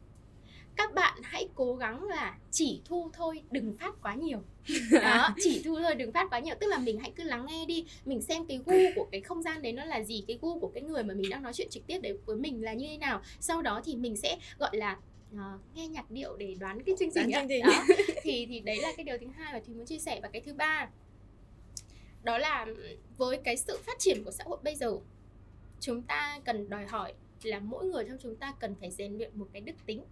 Các bạn hãy cố gắng là chỉ thu thôi đừng phát quá nhiều. Đó chỉ thu thôi đừng phát quá nhiều. Tức là mình hãy cứ lắng nghe đi mình xem cái gu của cái không gian đấy nó là gì cái gu của cái người mà mình đang nói chuyện trực tiếp đấy với mình là như thế nào. Sau đó thì mình sẽ gọi là uh, nghe nhạc điệu để đoán cái chương trình, trình. Đó thì thì đấy là cái điều thứ hai mà thùy muốn chia sẻ. Và cái thứ ba đó là với cái sự phát triển của xã hội bây giờ chúng ta cần đòi hỏi là mỗi người trong chúng ta cần phải rèn luyện một cái đức tính.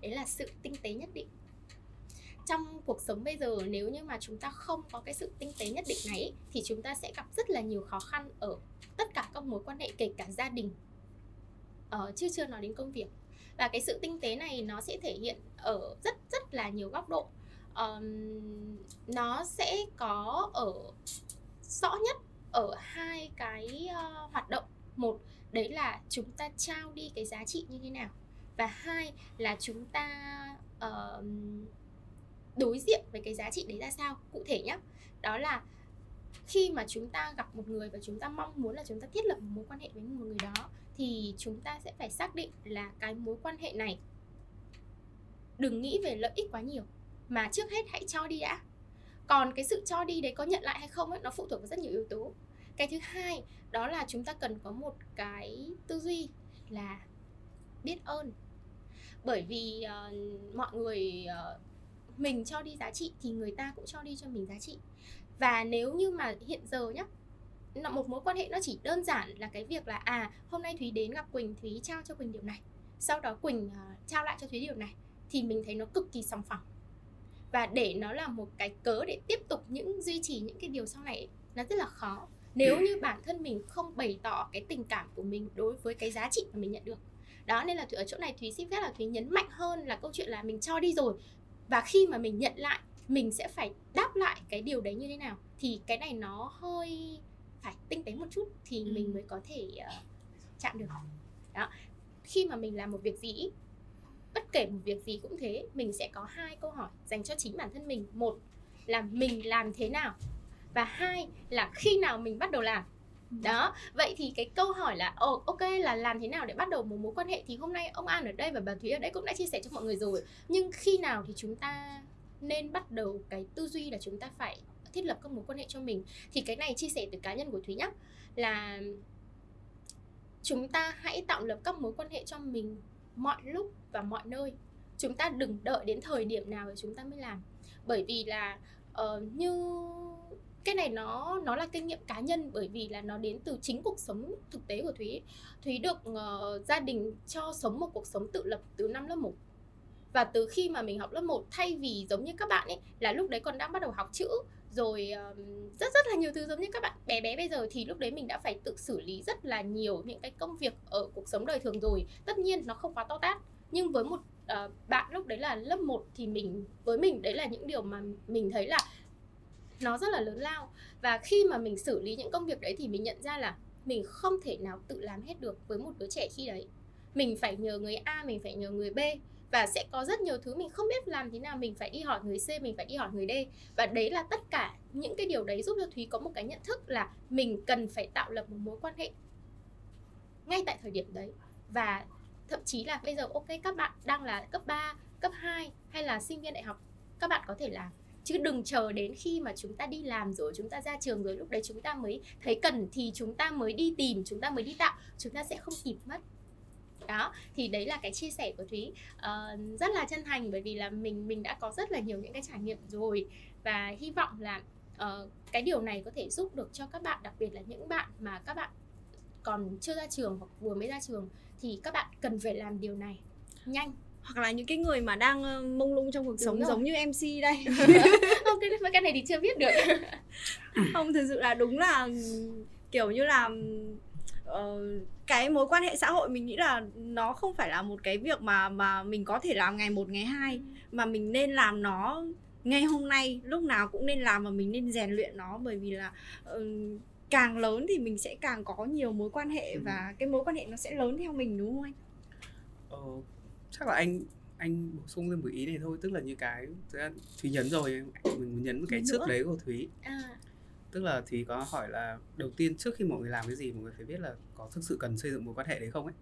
Đấy là sự tinh tế nhất định. Trong cuộc sống bây giờ nếu như mà chúng ta không có cái sự tinh tế nhất định này thì chúng ta sẽ gặp rất là nhiều khó khăn ở tất cả các mối quan hệ kể cả gia đình. Ờ, chứ chưa nói đến công việc. Và cái sự tinh tế này nó sẽ thể hiện ở rất rất là nhiều góc độ. Um, nó sẽ có ở rõ nhất ở hai cái uh, hoạt động. Một đấy là chúng ta trao đi cái giá trị như thế nào. Và hai là chúng ta uh, đối diện với cái giá trị đấy ra sao cụ thể nhé đó là khi mà chúng ta gặp một người và chúng ta mong muốn là chúng ta thiết lập một mối quan hệ với một người đó thì chúng ta sẽ phải xác định là cái mối quan hệ này đừng nghĩ về lợi ích quá nhiều mà trước hết hãy cho đi đã. Còn cái sự cho đi đấy có nhận lại hay không ấy nó phụ thuộc vào rất nhiều yếu tố cái thứ hai đó là chúng ta cần có một cái tư duy là biết ơn. Bởi vì uh, mọi người uh, mình cho đi giá trị thì người ta cũng cho đi cho mình giá trị. Và nếu như mà hiện giờ nhá là một mối quan hệ nó chỉ đơn giản là cái việc là à hôm nay thúy đến gặp quỳnh thúy trao cho quỳnh điều này sau đó quỳnh uh, trao lại cho thúy điều này thì mình thấy nó cực kỳ sòng phẳng. Và để nó là một cái cớ để tiếp tục những duy trì những cái điều sau này nó rất là khó nếu như bản thân mình không bày tỏ cái tình cảm của mình đối với cái giá trị mà mình nhận được. Đó nên là ở chỗ này thúy xin phép là thúy nhấn mạnh hơn là câu chuyện là mình cho đi rồi. Và khi mà mình nhận lại mình sẽ phải đáp lại cái điều đấy như thế nào? Thì cái này nó hơi phải tinh tế một chút thì ừ. mình mới có thể uh, chạm được. Đó khi mà mình làm một việc gì bất kể một việc gì cũng thế mình sẽ có hai câu hỏi dành cho chính bản thân mình. Một là mình làm thế nào và hai là khi nào mình bắt đầu làm. Đó vậy thì cái câu hỏi là ồ ok là làm thế nào để bắt đầu một mối quan hệ thì hôm nay ông an ở đây và bà thúy ở đây cũng đã chia sẻ cho mọi người rồi. Nhưng khi nào thì chúng ta nên bắt đầu cái tư duy là chúng ta phải thiết lập các mối quan hệ cho mình? Thì cái này chia sẻ từ cá nhân của thúy nhé là chúng ta hãy tạo lập các mối quan hệ cho mình mọi lúc và mọi nơi. Chúng ta đừng đợi đến thời điểm nào để chúng ta mới làm. Bởi vì là uh, như cái này nó nó là kinh nghiệm cá nhân bởi vì là nó đến từ chính cuộc sống thực tế của thúy. Thúy được uh, gia đình cho sống một cuộc sống tự lập từ năm lớp 1 và từ khi mà mình học lớp 1 thay vì giống như các bạn ấy là lúc đấy còn đang bắt đầu học chữ rồi um, rất rất là nhiều thứ giống như các bạn bé bé bây giờ thì lúc đấy mình đã phải tự xử lý rất là nhiều những cái công việc ở cuộc sống đời thường rồi. Tất nhiên nó không quá to tát nhưng với một uh, bạn lúc đấy là lớp 1 thì mình với mình đấy là những điều mà mình thấy là nó rất là lớn lao. Và khi mà mình xử lý những công việc đấy thì mình nhận ra là mình không thể nào tự làm hết được với một đứa trẻ khi đấy. Mình phải nhờ người A mình phải nhờ người B. Và sẽ có rất nhiều thứ mình không biết làm thế nào mình phải đi hỏi người C mình phải đi hỏi người D. Và đấy là tất cả những cái điều đấy giúp cho Thúy có một cái nhận thức là mình cần phải tạo lập một mối quan hệ ngay tại thời điểm đấy. Và thậm chí là bây giờ ok các bạn đang là cấp 3, cấp 2 hay là sinh viên đại học các bạn có thể làm chứ đừng chờ đến khi mà chúng ta đi làm rồi chúng ta ra trường rồi lúc đấy chúng ta mới thấy cần thì chúng ta mới đi tìm chúng ta mới đi tạo chúng ta sẽ không kịp mất. Đó thì đấy là cái chia sẻ của thúy. Uh, rất là chân thành bởi vì là mình mình đã có rất là nhiều những cái trải nghiệm rồi. Và hy vọng là uh, cái điều này có thể giúp được cho các bạn đặc biệt là những bạn mà các bạn còn chưa ra trường hoặc vừa mới ra trường thì các bạn cần phải làm điều này nhanh hoặc là những cái người mà đang ờ, mông lung trong cuộc Đúng sống rồi. giống như MC đây không cái, cái này thì chưa biết được không thực sự là đúng là kiểu như là uh, cái mối quan hệ xã hội mình nghĩ là nó không phải là một cái việc mà mà mình có thể làm ngày một ngày hai mà mình nên làm nó ngay hôm nay lúc nào cũng nên làm và mình nên rèn luyện nó bởi vì là uh, càng lớn thì mình sẽ càng có nhiều mối quan hệ ừ. và cái mối quan hệ nó sẽ lớn theo mình đúng không anh? Ờ, chắc là anh anh bổ sung thêm một ý này thôi tức là như cái thúy nhấn rồi mình nhấn cái trước đấy của thúy. À. tức là thúy có hỏi là đầu tiên trước khi mọi người làm cái gì mọi người phải biết là có thực sự cần xây dựng mối quan hệ đấy không ấy?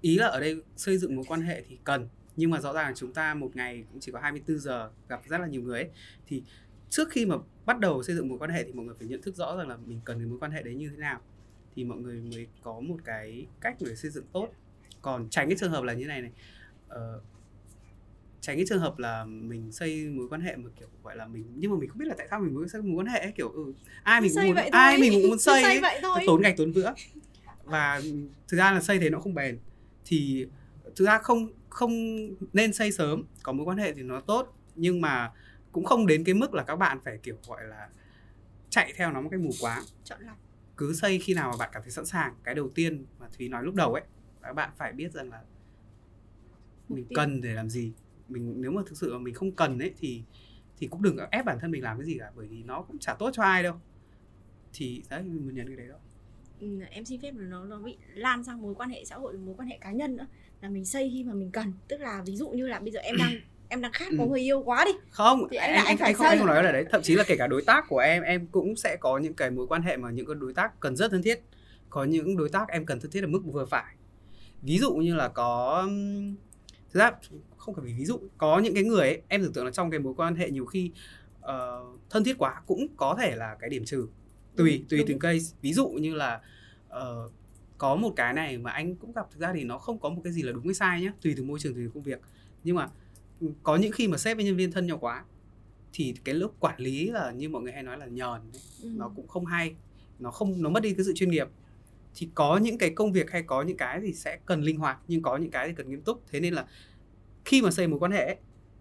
Ý là ở đây xây dựng mối quan hệ thì cần nhưng mà rõ ràng chúng ta một ngày cũng chỉ có 24 giờ gặp rất là nhiều người ấy thì trước khi mà bắt đầu xây dựng mối quan hệ thì mọi người phải nhận thức rõ rằng là mình cần cái mối quan hệ đấy như thế nào thì mọi người mới có một cái cách để xây dựng tốt. Còn tránh cái trường hợp là như này này uh, tránh cái trường hợp là mình xây mối quan hệ mà kiểu gọi là mình nhưng mà mình không biết là tại sao mình muốn xây mối quan hệ ấy, kiểu ừ, ai mình cũng muốn ai mình cũng muốn xây, xây ấy, tốn gạch tốn vữa. Và thực ra là xây thế nó không bền. Thì thực ra không không nên xây sớm có mối quan hệ thì nó tốt nhưng mà cũng không đến cái mức là các bạn phải kiểu gọi là chạy theo nó một cái mù quáng. Chọn lọc. Cứ xây khi nào mà bạn cảm thấy sẵn sàng. Cái đầu tiên mà thúy nói lúc đầu ấy các bạn phải biết rằng là mình cần để làm gì? Mình nếu mà thực sự mà mình không cần ấy thì thì cũng đừng ép bản thân mình làm cái gì cả bởi vì nó cũng chả tốt cho ai đâu. Thì đấy mình nhận cái đấy đó. Ừ, em xin phép là nó nó bị lan sang mối quan hệ xã hội mối quan hệ cá nhân nữa. Là mình xây khi mà mình cần. Tức là ví dụ như là bây giờ em đang em đang khát có ừ. người yêu quá đi. Không thì anh, anh, anh, phải anh không anh không nói là đấy. Thậm chí là kể cả đối tác của em em cũng sẽ có những cái mối quan hệ mà những cái đối tác cần rất thân thiết. Có những đối tác em cần thân thiết ở mức vừa phải. Ví dụ như là có thực ra không phải ví dụ có những cái người ấy, em tưởng tượng là trong cái mối quan hệ nhiều khi uh, thân thiết quá cũng có thể là cái điểm trừ tùy Ừ, tùy đúng. từng case ví dụ như là uh, có một cái này mà anh cũng gặp thực ra thì nó không có một cái gì là đúng hay sai nhé tùy từ môi trường tùy từ công việc nhưng mà ừ, có những khi mà sếp với nhân viên thân nhau quá thì cái lúc quản lý là như mọi người hay nói là nhờn ấy, Ừ. nó cũng không hay nó không nó mất đi cái sự chuyên nghiệp thì có những cái công việc hay có những cái thì sẽ cần linh hoạt nhưng có những cái thì cần nghiêm túc. Thế nên là khi mà xây mối quan hệ ấy,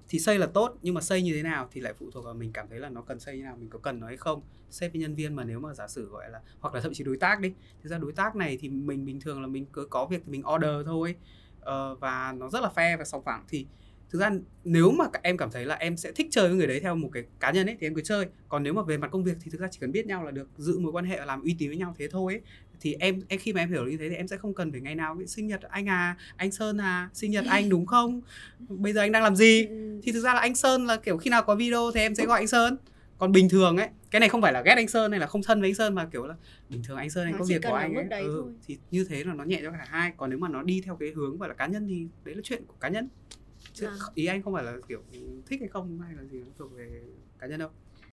thì xây là tốt nhưng mà xây như thế nào thì lại phụ thuộc vào mình cảm thấy là nó cần xây như nào mình có cần nó hay không. Sếp với nhân viên mà nếu mà giả sử gọi là hoặc là thậm chí đối tác đi. Thực ra đối tác này thì mình bình thường là mình cứ có việc thì mình order thôi Ờ, và nó rất là fair và sòng phẳng. Thì thực ra nếu mà em cảm thấy là em sẽ thích chơi với người đấy theo một cái cá nhân ấy thì em cứ chơi. Còn nếu mà về mặt công việc thì thực ra chỉ cần biết nhau là được giữ mối quan hệ và làm uy tín với nhau thế thôi ấy thì em em khi mà em hiểu như thế thì em sẽ không cần phải ngày nào sinh nhật anh à anh sơn à sinh nhật anh đúng không? Bây giờ anh đang làm gì? Ừ. thì thực ra là anh sơn là kiểu khi nào có video thì em sẽ gọi anh sơn. Còn bình thường ấy cái này không phải là ghét anh sơn hay là không thân với anh sơn mà kiểu là bình thường anh sơn anh Nó có việc của anh ấy. ừ, thôi. thì như thế là nó nhẹ cho cả hai. Còn nếu mà nó đi theo cái hướng gọi là cá nhân thì đấy là chuyện của cá nhân. Chứ Vâng. ý anh không phải là kiểu thích hay không hay là gì nó thuộc về cá nhân đâu